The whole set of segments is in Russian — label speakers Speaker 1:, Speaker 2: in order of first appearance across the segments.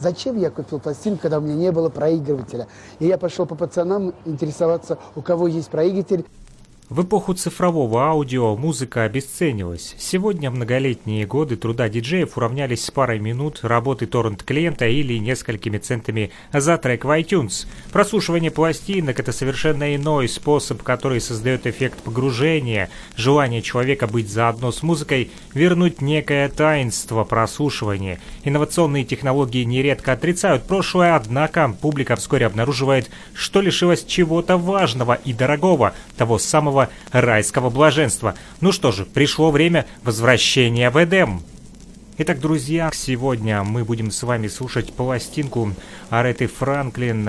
Speaker 1: Зачем я купил пластинку, когда у меня не было проигрывателя? И я пошел по пацанам интересоваться, у кого есть проигрыватель.
Speaker 2: В эпоху цифрового аудио музыка обесценилась. Сегодня многолетние годы труда диджеев уравнялись с парой минут работы торрент-клиента или несколькими центами за трек в iTunes. Прослушивание пластинок – это совершенно иной способ, который создает эффект погружения, желание человека быть заодно с музыкой, вернуть некое таинство прослушивания. Инновационные технологии нередко отрицают прошлое, однако публика вскоре обнаруживает, что лишилась чего-то важного и дорогого, того самого самого райского блаженства. Ну что же, пришло время возвращения в Эдем. Итак, друзья, сегодня мы будем с вами слушать пластинку Ареты Франклин,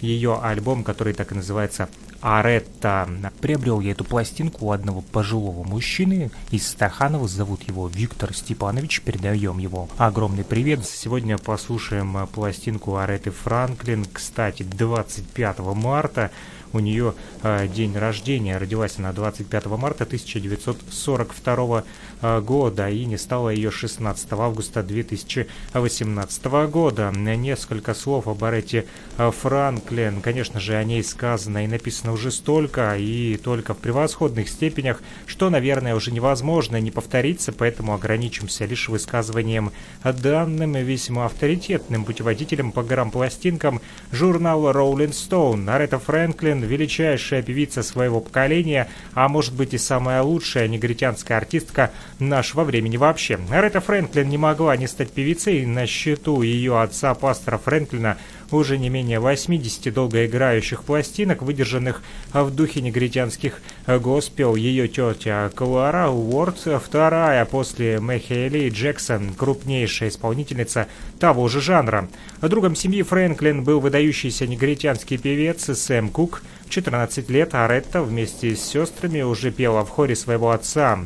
Speaker 2: ее альбом, который так и называется Аретта. Приобрел я эту пластинку у одного пожилого мужчины из Стаханова. Зовут его Виктор Степанович. Передаем его огромный привет. Сегодня послушаем пластинку Ареты Франклин. Кстати, 25 марта у нее э, день рождения. Родилась она 25 марта 1942 э, года и не стала ее 16 августа 2018 года. Несколько слов об Аретте э, Франклин. Конечно же, о ней сказано и написано уже столько и только в превосходных степенях, что, наверное, уже невозможно не повториться, поэтому ограничимся лишь высказыванием данным весьма авторитетным путеводителем по грамм-пластинкам журнала Rolling Stone. Аретта Франклин величайшая певица своего поколения, а может быть и самая лучшая негритянская артистка нашего времени вообще. Аретта Фрэнклин не могла не стать певицей, на счету ее отца, пастора Фрэнклина, уже не менее 80 долгоиграющих пластинок, выдержанных в духе негритянских госпел. Ее тетя Клара Уорд, вторая после Мэхейли Джексон, крупнейшая исполнительница того же жанра. Другом семьи Фрэнклин был выдающийся негритянский певец Сэм Кук. В 14 лет Аретта вместе с сестрами уже пела в хоре своего отца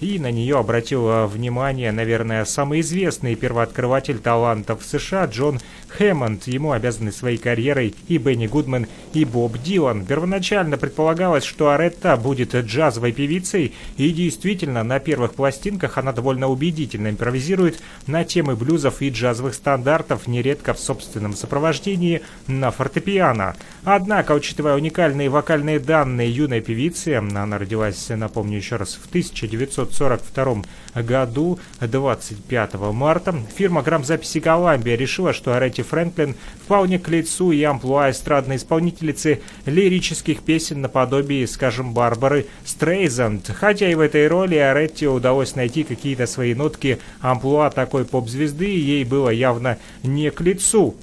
Speaker 2: и на нее обратил внимание, наверное, самый известный первооткрыватель талантов США Джон Хэммонд. Ему обязаны своей карьерой и Бенни Гудман, и Боб Дилан. Первоначально предполагалось, что Аретта будет джазовой певицей, и действительно, на первых пластинках она довольно убедительно импровизирует на темы блюзов и джазовых стандартов, нередко в собственном сопровождении на фортепиано. Однако, учитывая уникальные вокальные данные юной певицы, она родилась, напомню еще раз, в 1942 году, 25 марта, фирма грамзаписи «Коламбия» решила, что Аретти Фрэнклин вполне к лицу и амплуа эстрадной исполнительницы лирических песен наподобие, скажем, Барбары Стрейзанд. Хотя и в этой роли Аретти удалось найти какие-то свои нотки амплуа такой поп-звезды, ей было явно не к лицу.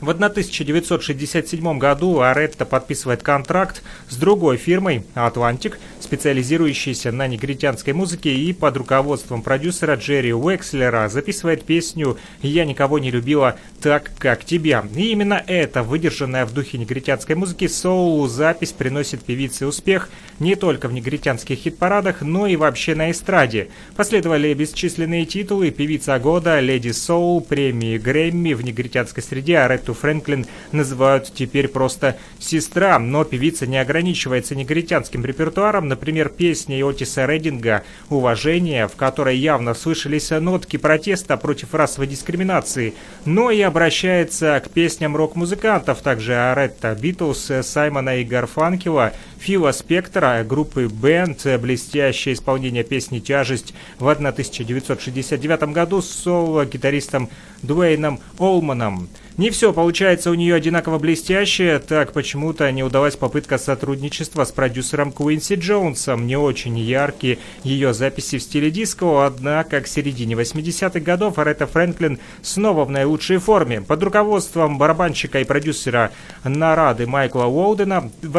Speaker 2: В 1967 году Арета подписывает контракт с другой фирмой Atlantic, специализирующейся на негритянской музыке и под руководством продюсера Джерри Уэкслера записывает песню «Я никого не любила так, как тебя». И именно эта, выдержанная в духе негритянской музыки, соул-запись приносит певице успех не только в негритянских хит-парадах, но и вообще на эстраде. Последовали бесчисленные титулы «Певица года», Lady Soul, премии Грэмми в негритянской среде Аретту Фрэнклин называют теперь просто «сестра», но певица не ограничивается негритянским репертуаром, например, песни Отиса Рединга «Уважение», в которой явно слышались нотки протеста против расовой дискриминации, но и обращается к песням рок-музыкантов, также Аретта Битлз, Саймона и Гарфанкела, Фила Спектра, группы Бенд, блестящее исполнение песни «Тяжесть» в 1969 году с соло-гитаристом Дуэйном Олманом. Не все получается у нее одинаково блестяще, так почему-то не удалась попытка сотрудничества с продюсером Куинси Джонсом. Не очень яркие ее записи в стиле диско, однако к середине 80-х годов Аретта Фрэнклин снова в наилучшей форме. Под руководством барабанщика и продюсера Нарады Майкла Уолдена в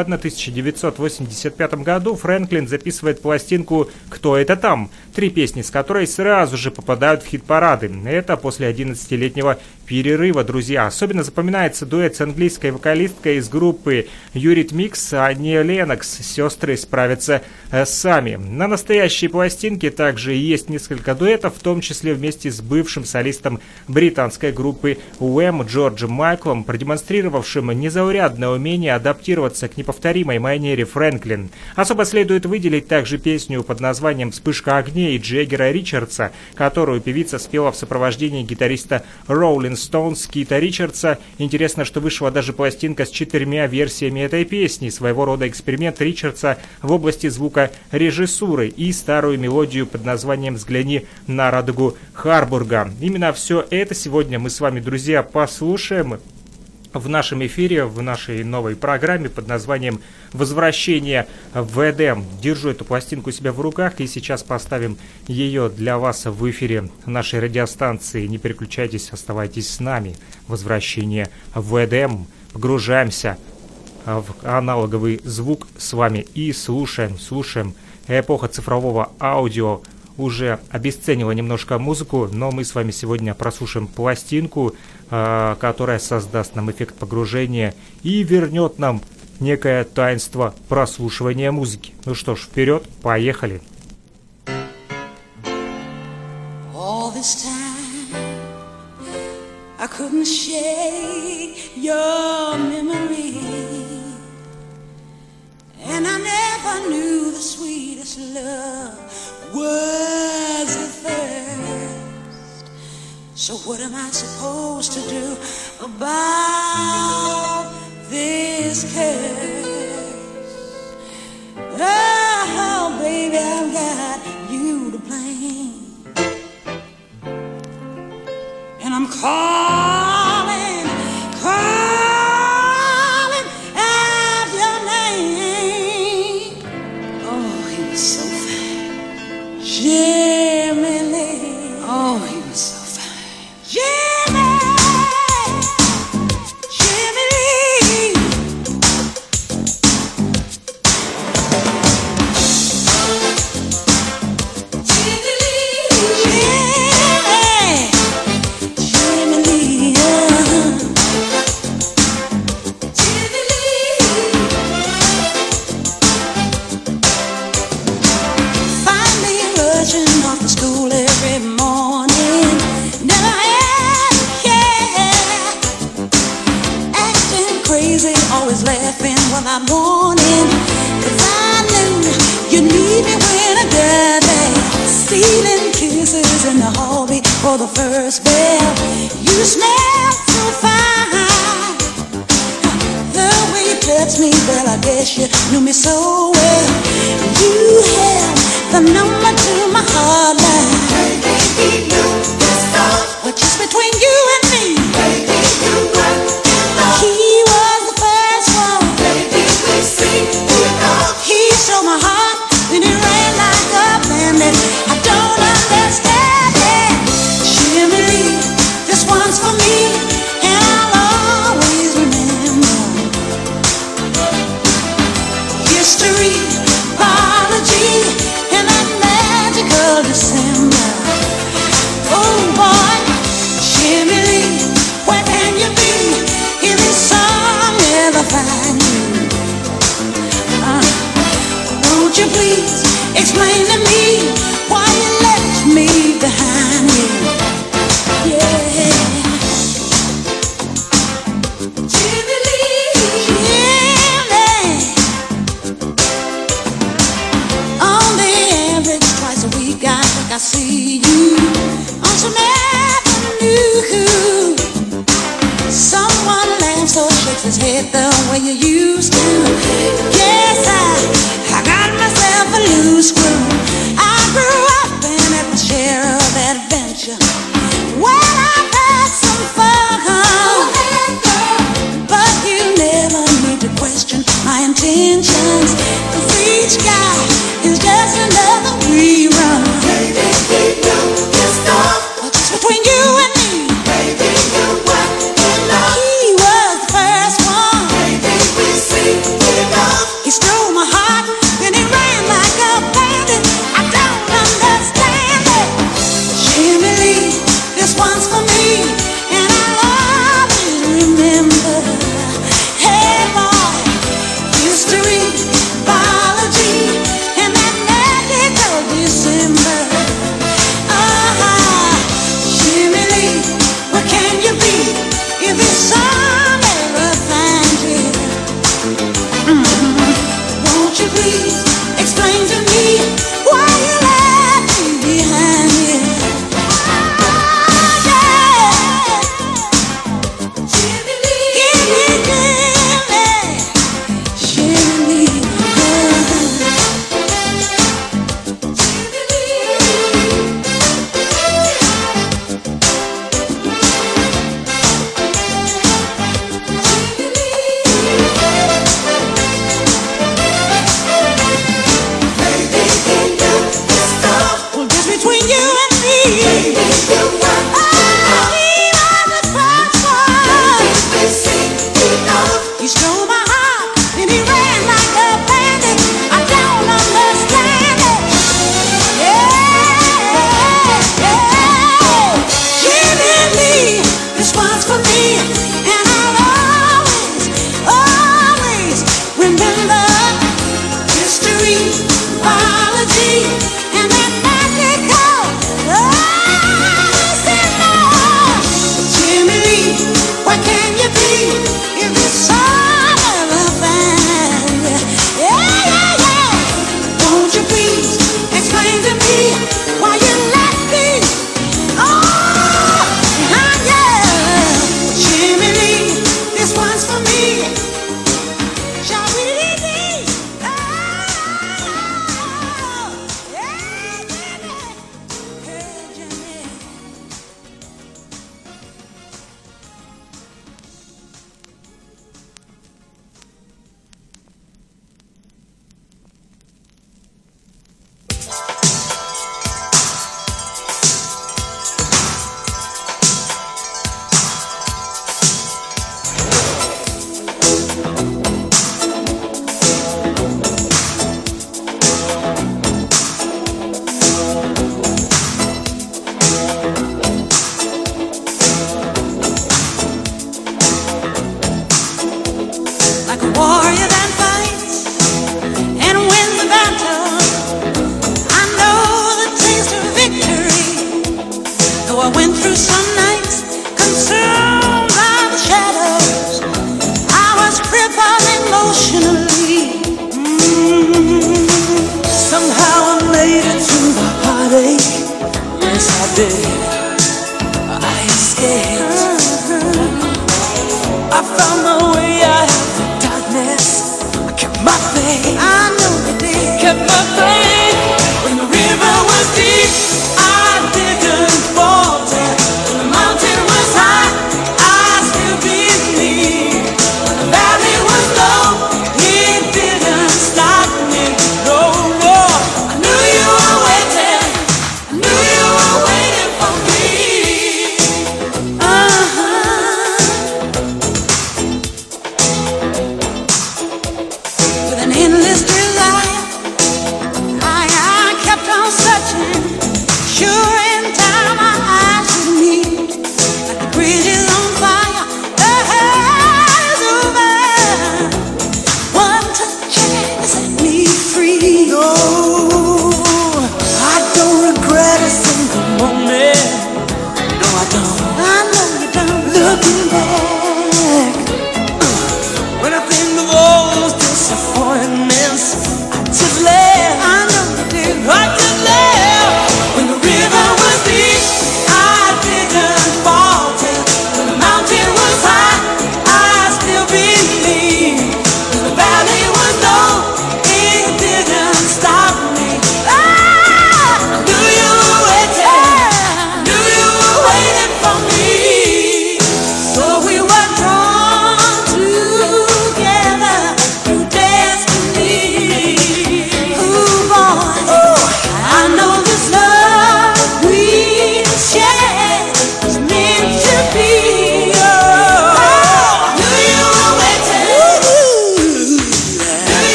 Speaker 2: 1985 году Фрэнклин записывает пластинку «Кто это там?», три песни с которой сразу же попадают в хит-парады. Это после 11-летнего перерыва, друзья. Особенно запоминается дуэт с английской вокалисткой из группы Eurythmics Энни Леннокс «Сёстры справятся э, сами». На настоящей пластинке также есть несколько дуэтов, в том числе вместе с бывшим солистом британской группы Wham! Джорджем Майклом, продемонстрировавшим незаурядное умение адаптироваться к неповторимой манере
Speaker 3: Фрэнклин. Особо следует выделить также песню под названием «Вспышка огней» Джеггера Ричардса, которую певица спела в сопровождении гитариста Rolling Stones Кита Ричардса. Интересно, что вышла даже пластинка с четырьмя версиями этой песни, своего рода эксперимент Ричардса в области звукорежиссуры и старую мелодию под названием «Взгляни на радугу Харбурга». Именно все это сегодня мы с вами, друзья, послушаем в нашем эфире, в нашей новой программе под названием «Возвращение в Эдем». Держу эту пластинку у себя в руках и сейчас поставим ее для вас в эфире нашей радиостанции. Не переключайтесь, оставайтесь с нами. «Возвращение в Эдем». Погружаемся в аналоговый звук с вами и слушаем, слушаем. Эпоха цифрового аудио – уже обесценила немножко музыку, но мы с вами сегодня прослушаем пластинку, которая создаст нам эффект погружения и вернет нам некое таинство прослушивания музыки. Ну что ж, вперед, поехали! I couldn't shake your memory And I never knew the sweetest love was the first. So what am I supposed to do about this curse? Oh, baby, I've got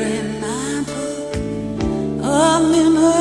Speaker 3: In my book of memories.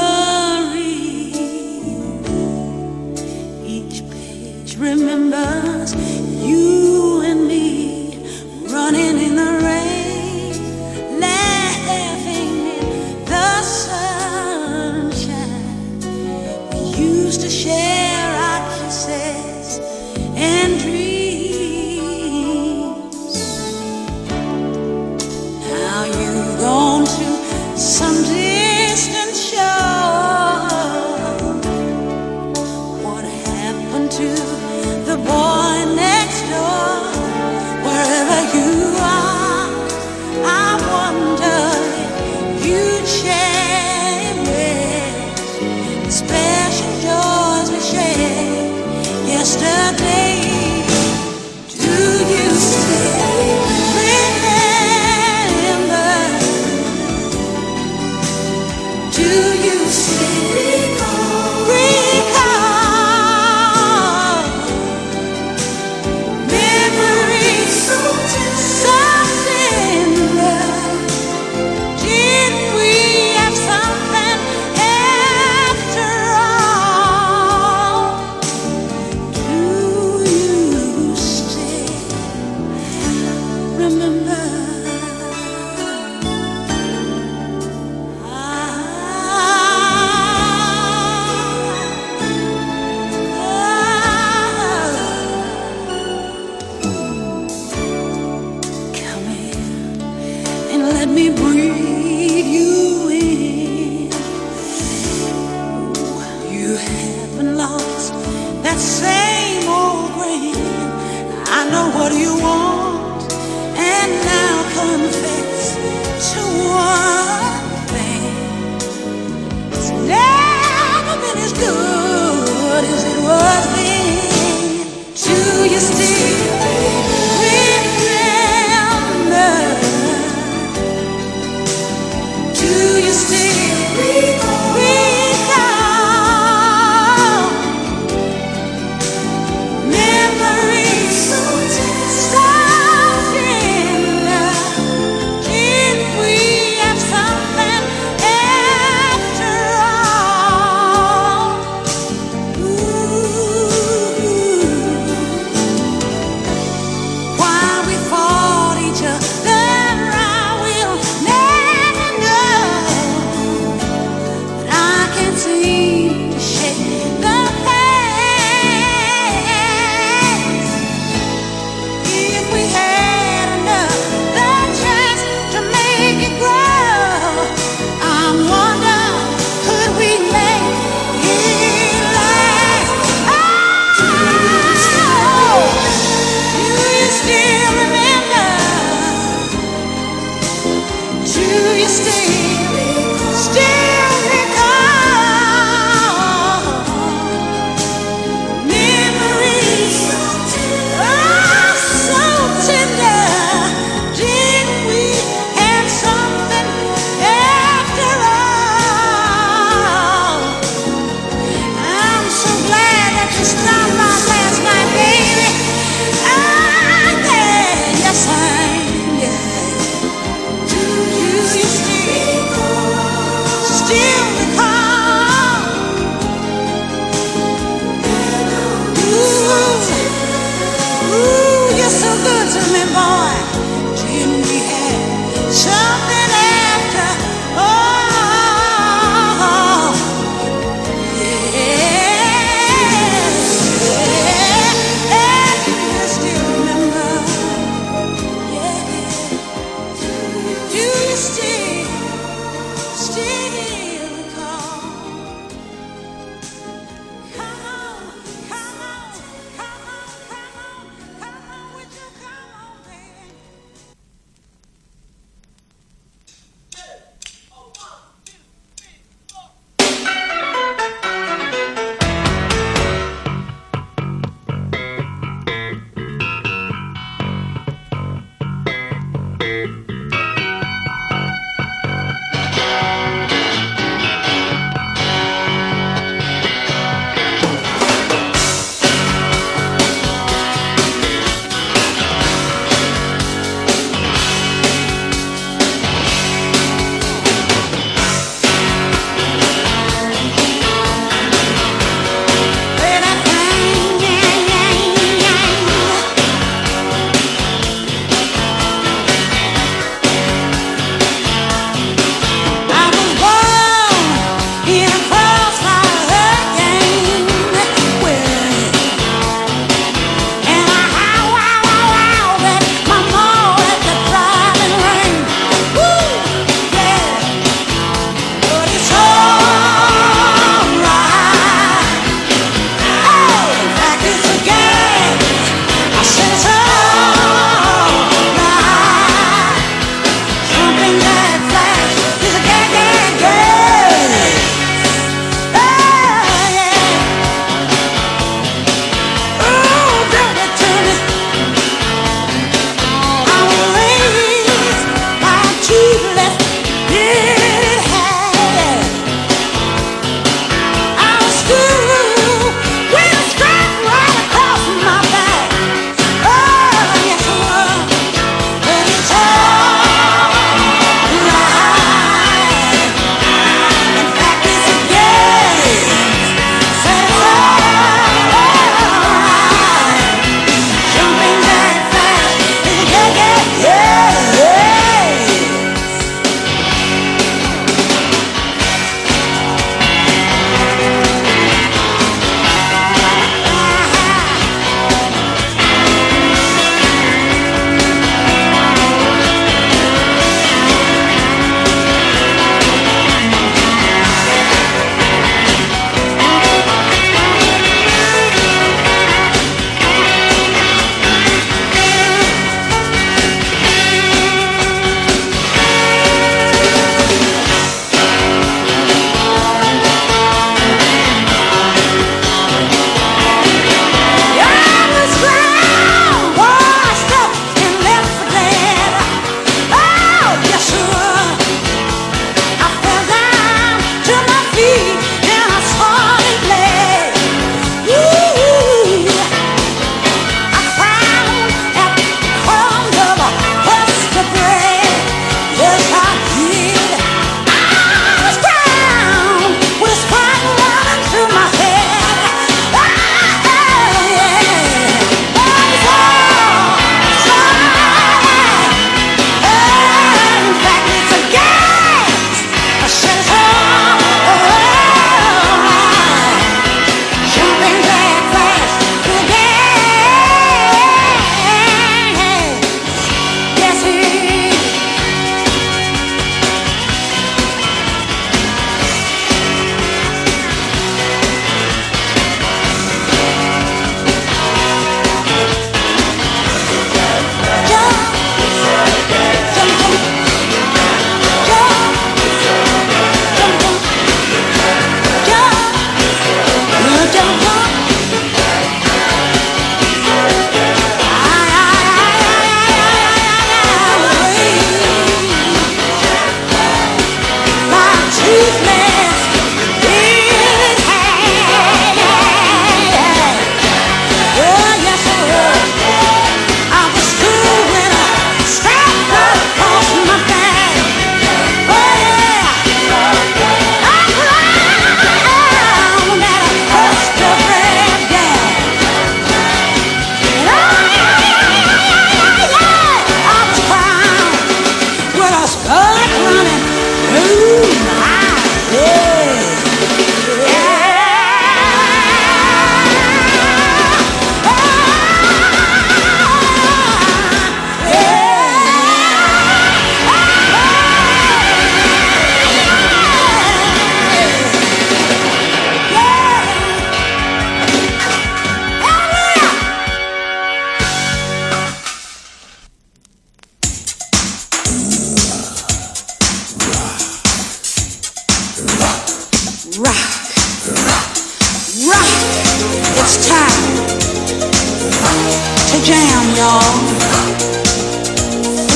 Speaker 3: Jam, y'all.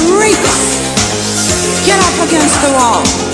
Speaker 3: Freaks, get up against the wall.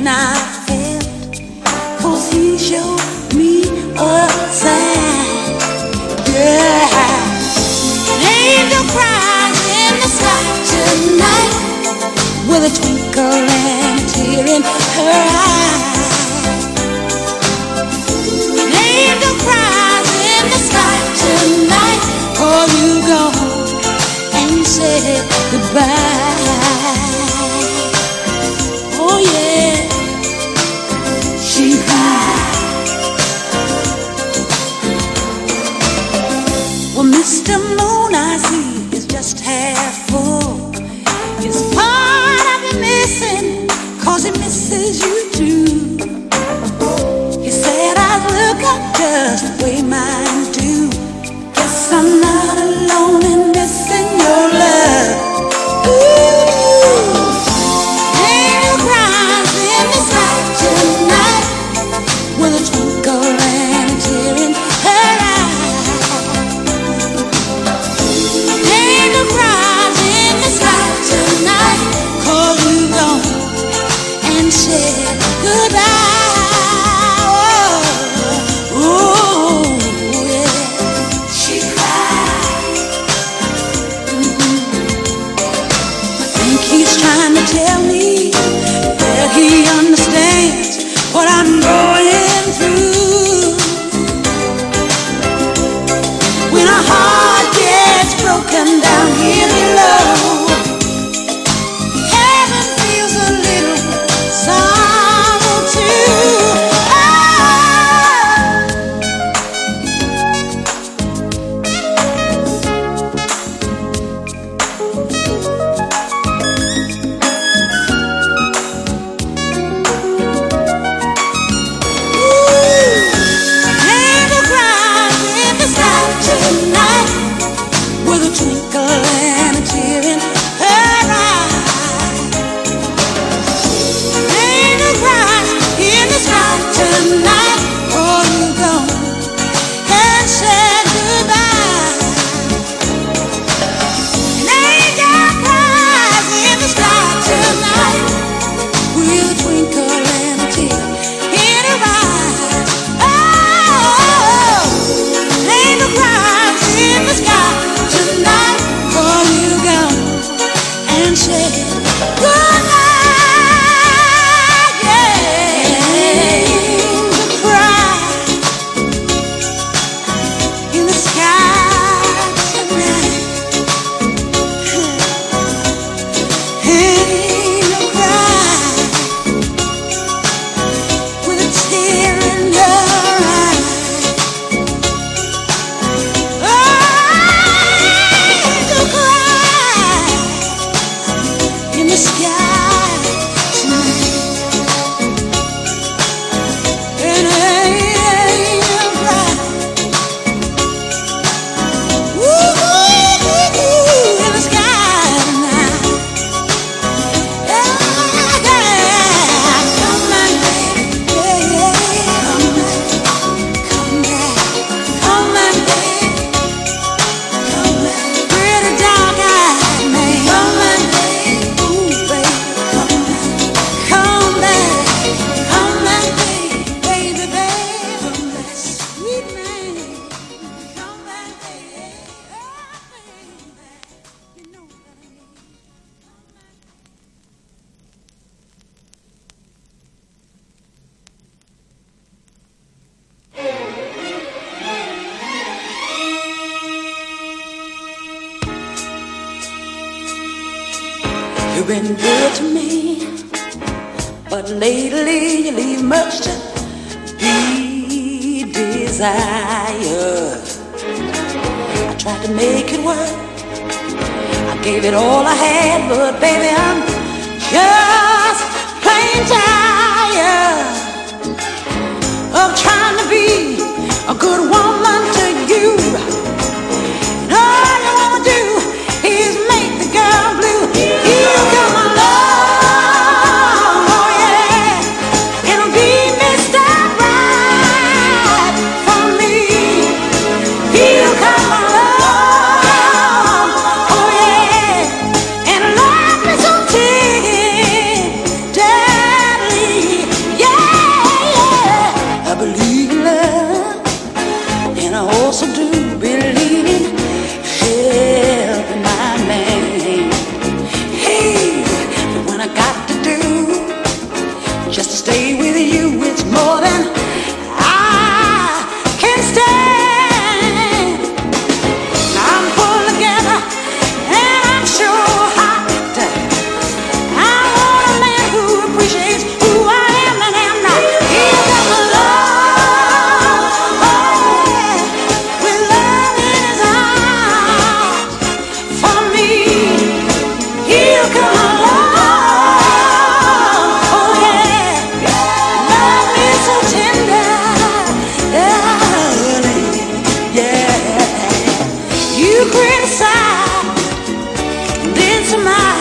Speaker 3: And I help? Cause he showed me a sign. Yeah. Angel cries in the sky tonight with a twinkle and a tear in her. Angel cries in the sky you go and goodbye. you. desire. I tried to make it work. I gave it all I had, but baby, I'm just plain tired of trying to be a good woman to you.
Speaker 4: to my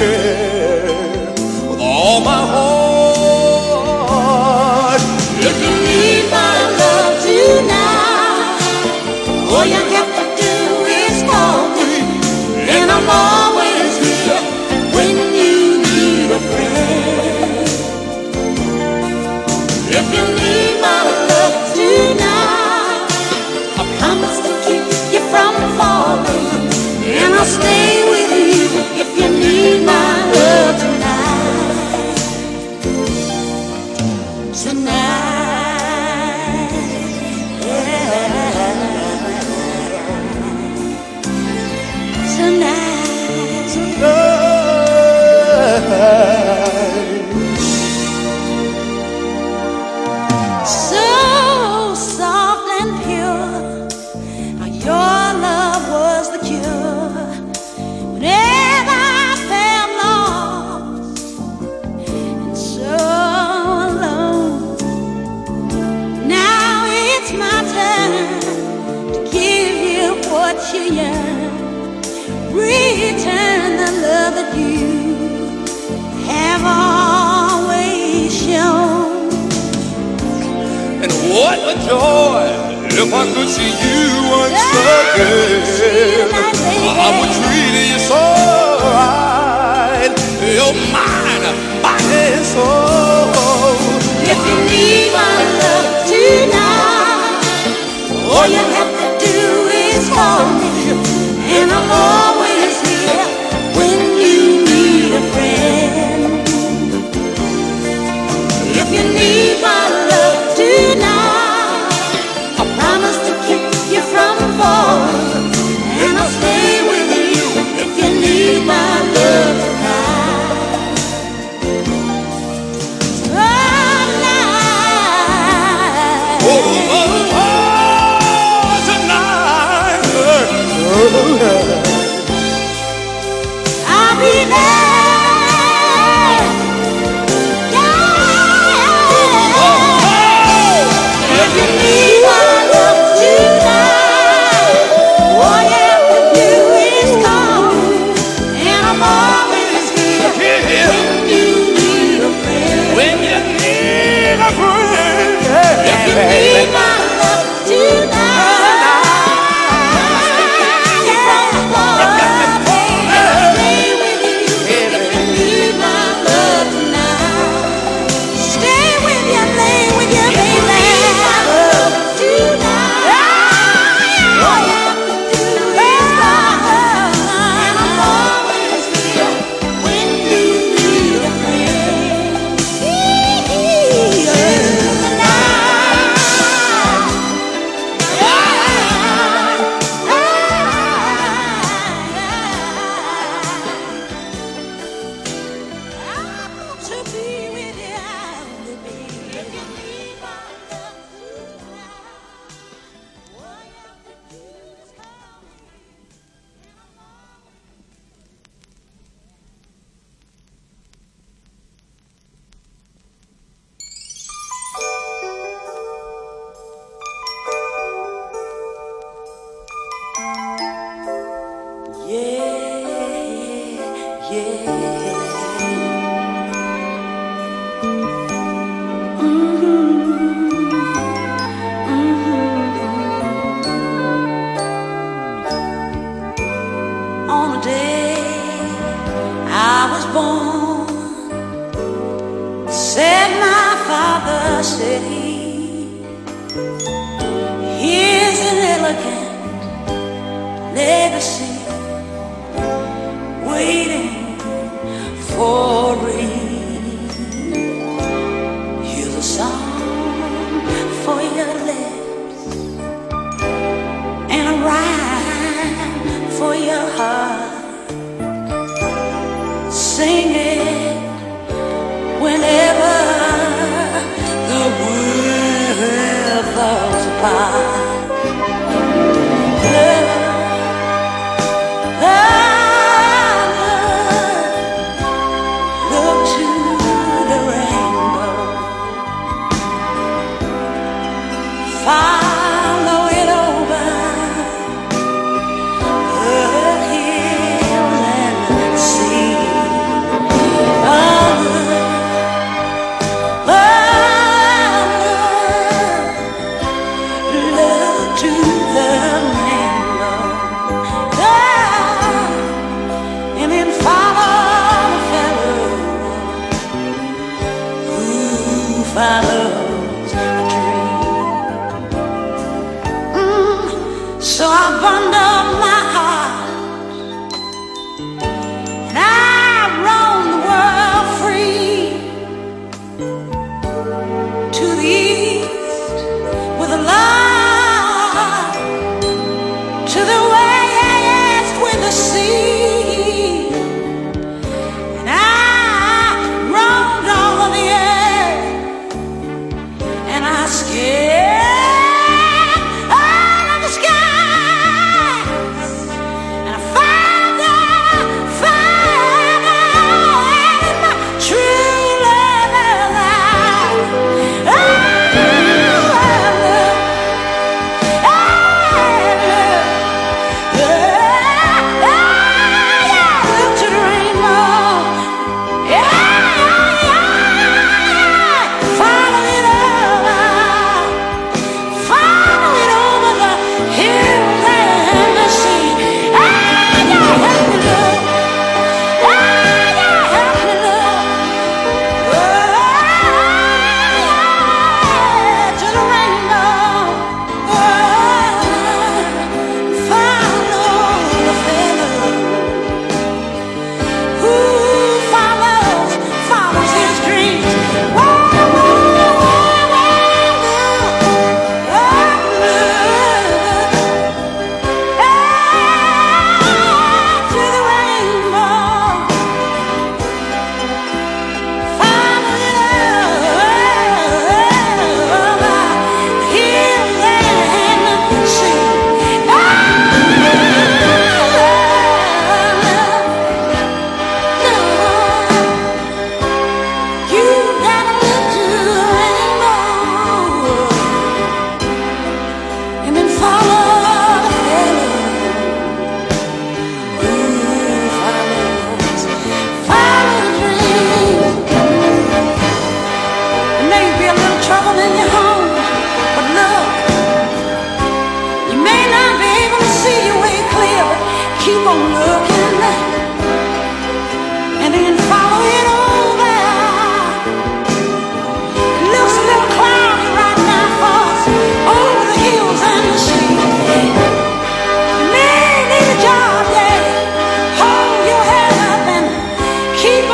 Speaker 4: with all my heart.
Speaker 3: If You need my love tonight. Oh, you
Speaker 4: joy if I could see you once again. I would treat you so right. You're mine, body, soul.
Speaker 3: If you need my love.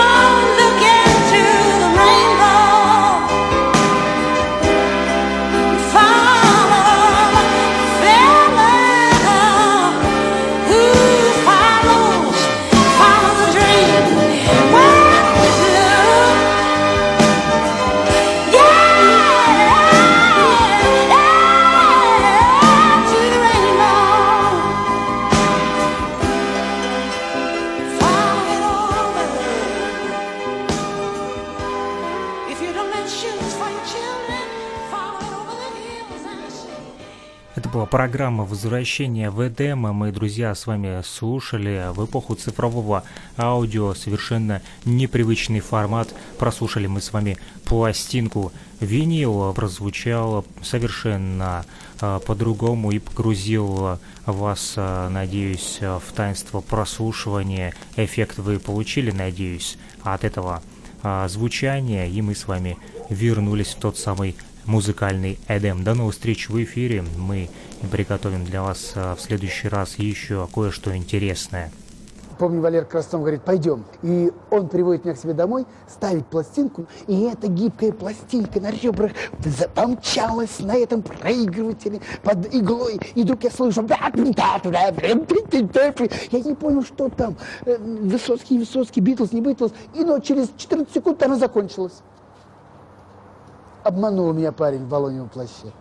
Speaker 4: Oh
Speaker 2: программа «Возвращение в Эдем». Мы, друзья, с вами слушали в эпоху цифрового аудио совершенно непривычный формат. Прослушали мы с вами пластинку. Винил прозвучал совершенно а, по-другому и погрузил вас, а, надеюсь, в таинство прослушивания. Эффект вы получили, надеюсь, от этого а, звучания. И мы с вами вернулись в тот самый музыкальный Эдем. До новых встреч в эфире. Мы приготовим для вас а, в следующий раз еще кое-что интересное.
Speaker 1: Помню, Валер Крастов говорит, пойдем. И он приводит меня к себе домой, ставит пластинку, и эта гибкая пластинка на ребрах помчалась на этом проигрывателе под иглой. И вдруг я слышу... Я не понял, что там. Э, Высоцкий, Высоцкий, Битлз, не Битлз. И но через 14 секунд она закончилась. Обманул меня парень в волоневом плаще.